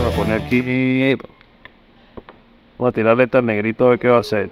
Voy a poner aquí. Voy a tirarle este al negrito ver qué va a hacer.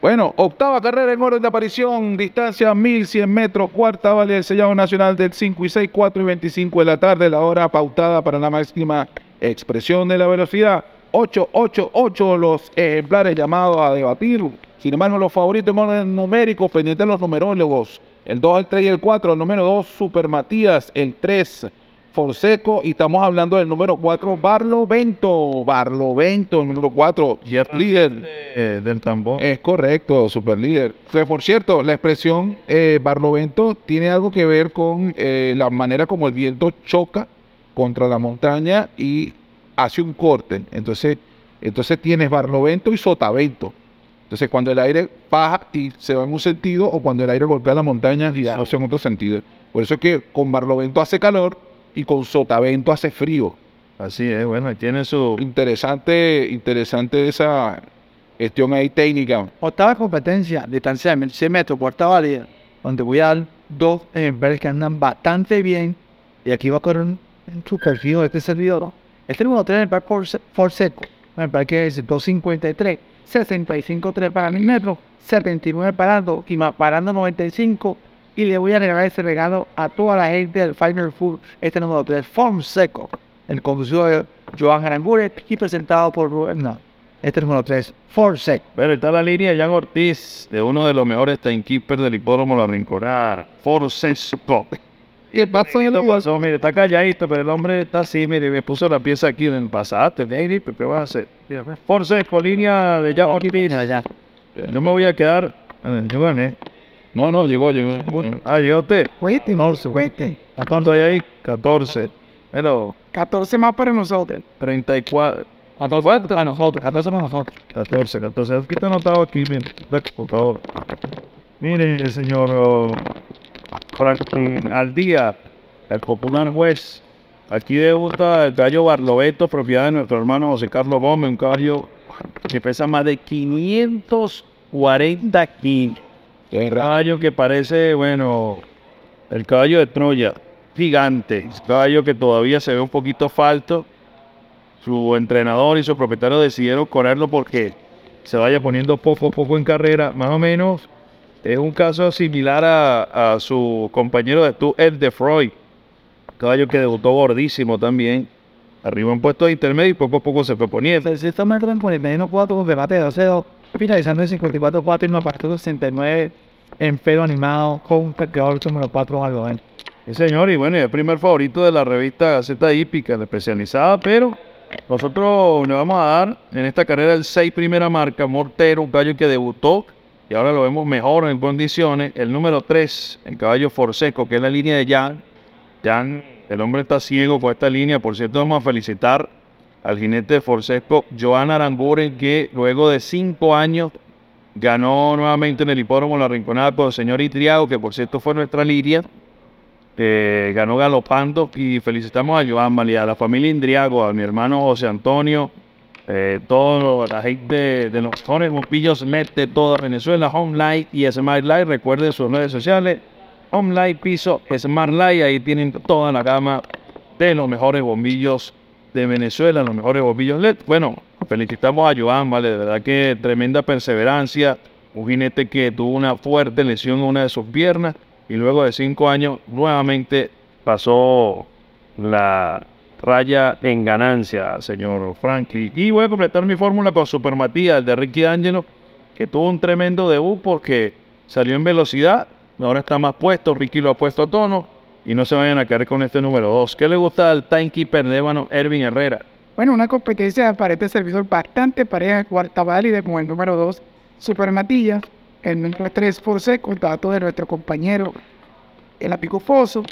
Bueno, octava carrera en orden de aparición, distancia 1100 metros, cuarta vale el sellado nacional del 5 y 6, 4 y 25 de la tarde, la hora pautada para la máxima expresión de la velocidad. 888 los ejemplares llamados a debatir. Sin embargo, los favoritos en orden numérico, pendientes los numerólogos. El 2, el 3 y el 4. El número 2, Super Matías. El 3, Forseco. Y estamos hablando del número 4, Barlovento. Barlovento, el número 4, Jeff Líder. Eh, del tambor. Es correcto, super líder. Por cierto, la expresión eh, Barlovento tiene algo que ver con eh, la manera como el viento choca contra la montaña y hace un corte. Entonces, entonces tienes Barlovento y Sotavento. Entonces, cuando el aire baja y se va en un sentido, o cuando el aire golpea la montaña y hace en otro sentido. Por eso es que con Barlovento hace calor y con Sotavento hace frío. Así es, bueno, ahí tiene su. Interesante, interesante esa gestión ahí técnica. Octava competencia, distancia de 1100 metros, cuarta válida, donde voy a dar dos ejemplares que andan bastante bien. Y aquí va a correr un, un de este servidor. Este número 3 ejemplar por, por seco. Un ejemplar que es 253, 65 3 para 1000 metros, 79 parando y más parando 95. Y le voy a regalar ese regalo a toda la gente del Final Food. Este número 3, Form Seco. El conducido de Joan Aranguren y presentado por Rubén. No, este número 3, Form Seco. Pero está la línea de Jan Ortiz, de uno de los mejores timekeepers del hipódromo La Rinconada. Forcesco. Y el paso ya ¿Qué lo pasó? Mire, está calladito, pero el hombre está así, mire, me puso la pieza aquí en el pasaste, pero ¿qué vas a hacer? Ve, Forcesco, línea de Jan Ortiz. ya. No me voy a quedar. eh, Yo gané. No, no, llegó, llegó. Ah, llegó usted. Cuente, no, cuente. ¿A cuánto hay ahí? 14. Pero 14 más para nosotros. 34. A nosotros, a nosotros, 14 más nosotros. 14, 14. Aquí está anotado aquí, mire, por favor. Mire, señor oh, Franklin al día, el popular juez. Aquí debuta el gallo Barlobeto, propiedad de nuestro hermano José Carlos Gómez, un caballo que pesa más de 540 kilos. Un caballo que parece, bueno, el caballo de Troya, gigante. Un caballo que todavía se ve un poquito falto. Su entrenador y su propietario decidieron correrlo porque se vaya poniendo poco a poco en carrera. Más o menos es un caso similar a, a su compañero de tú, Ed de Freud. Caballo que debutó gordísimo también. Arriba en puesto intermedio y poco a poco se fue poniendo. El sistema de por el medio 4 con debate de 12 finalizando en 54 4 y una partido 69 en pedo animado con un peor número 4 algo ¿eh? Sí, señor, y bueno, y el primer favorito de la revista Gaceta Hípica, la especializada, pero nosotros le vamos a dar en esta carrera el 6 primera marca, Mortero, un caballo que debutó y ahora lo vemos mejor en condiciones. El número 3, el caballo Forseco, que es la línea de Jan. Jan, el hombre está ciego por esta línea, por cierto, vamos a felicitar al jinete Forseco, Joan Aranguren, que luego de cinco años ganó nuevamente en el hipódromo La Rinconada con el señor Itriago, que por cierto fue nuestra. Eh, ganó galopando y felicitamos a Joan Malia, a la familia Indriago, a mi hermano José Antonio, eh, toda la gente de los Jones Bombillos Net de toda Venezuela, Home Light y Smart Light. Recuerden sus redes sociales, Home Light Piso, Smart Light, ahí tienen toda la gama de los mejores bombillos de Venezuela, los mejores bombillos LED. Bueno, felicitamos a Joan, vale, de verdad que tremenda perseverancia, un jinete que tuvo una fuerte lesión en una de sus piernas y luego de cinco años nuevamente pasó la raya en ganancia, señor Franklin. Y voy a completar mi fórmula con Super Matías, de Ricky D'Angelo, que tuvo un tremendo debut porque salió en velocidad, ahora está más puesto, Ricky lo ha puesto a tono y no se vayan a caer con este número 2. ¿Qué le gusta al timekeeper Ébano, Ervin Herrera? Bueno, una competencia para este servidor bastante pareja, cuarta válida con el número 2, Super Matillas, el número 3, Forseco, dato de nuestro compañero el Apico Foso,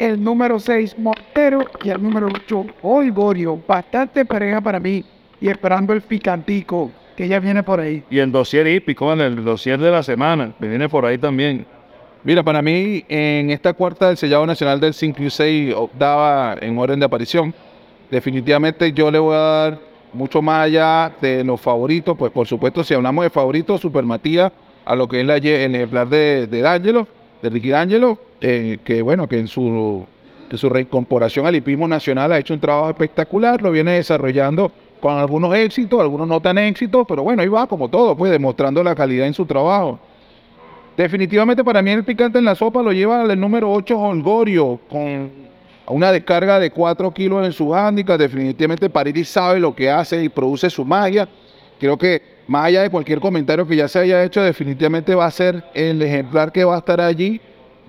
el número 6, Montero, y el número 8, Olgorio, bastante pareja para mí, y esperando el picantico, que ya viene por ahí. Y el dossier hípico, en el dossier de la semana, que viene por ahí también. Mira, para mí, en esta cuarta del sellado nacional del 5 y 6, octava en orden de aparición, definitivamente yo le voy a dar mucho más allá de los favoritos, pues por supuesto, si hablamos de favoritos, Super Matías a lo que es la, ye- el ejemplar de, de D'Angelo, de Ricky D'Angelo, eh, que bueno, que en su, su reincorporación al hipismo nacional ha hecho un trabajo espectacular, lo viene desarrollando con algunos éxitos, algunos no tan éxitos, pero bueno, ahí va como todo, pues demostrando la calidad en su trabajo. Definitivamente para mí el picante en la sopa lo lleva el número 8 Holgorio, con una descarga de 4 kilos en su handicap. Definitivamente París sabe lo que hace y produce su magia. Creo que más allá de cualquier comentario que ya se haya hecho, definitivamente va a ser el ejemplar que va a estar allí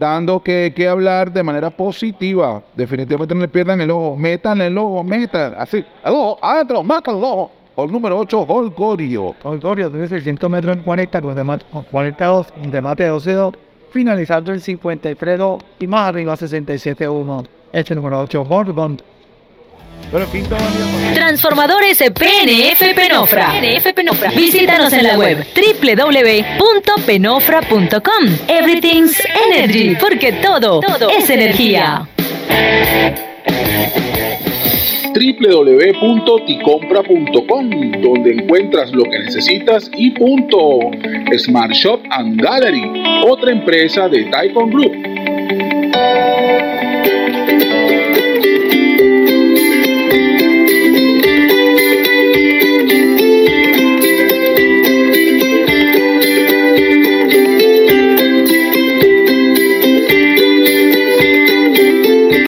dando que, que hablar de manera positiva. Definitivamente no le pierdan el ojo, metan el ojo, metan, así, el ojo, adentro, matan el ojo. El número 8, Holgorio. Auditorio tiene 600 metros en 40 con remate, con 42, un remate de 12-2, finalizando en 53-2 y más arriba 67-1. Este número 8, Horgon. Transformadores PNF Penofra. PNF Penofra. Visítanos en la web www.penofra.com. Everything's Energy, porque todo, todo es energía. www.ticompra.com, donde encuentras lo que necesitas y punto. Smart Shop and Gallery, otra empresa de Taikon Group.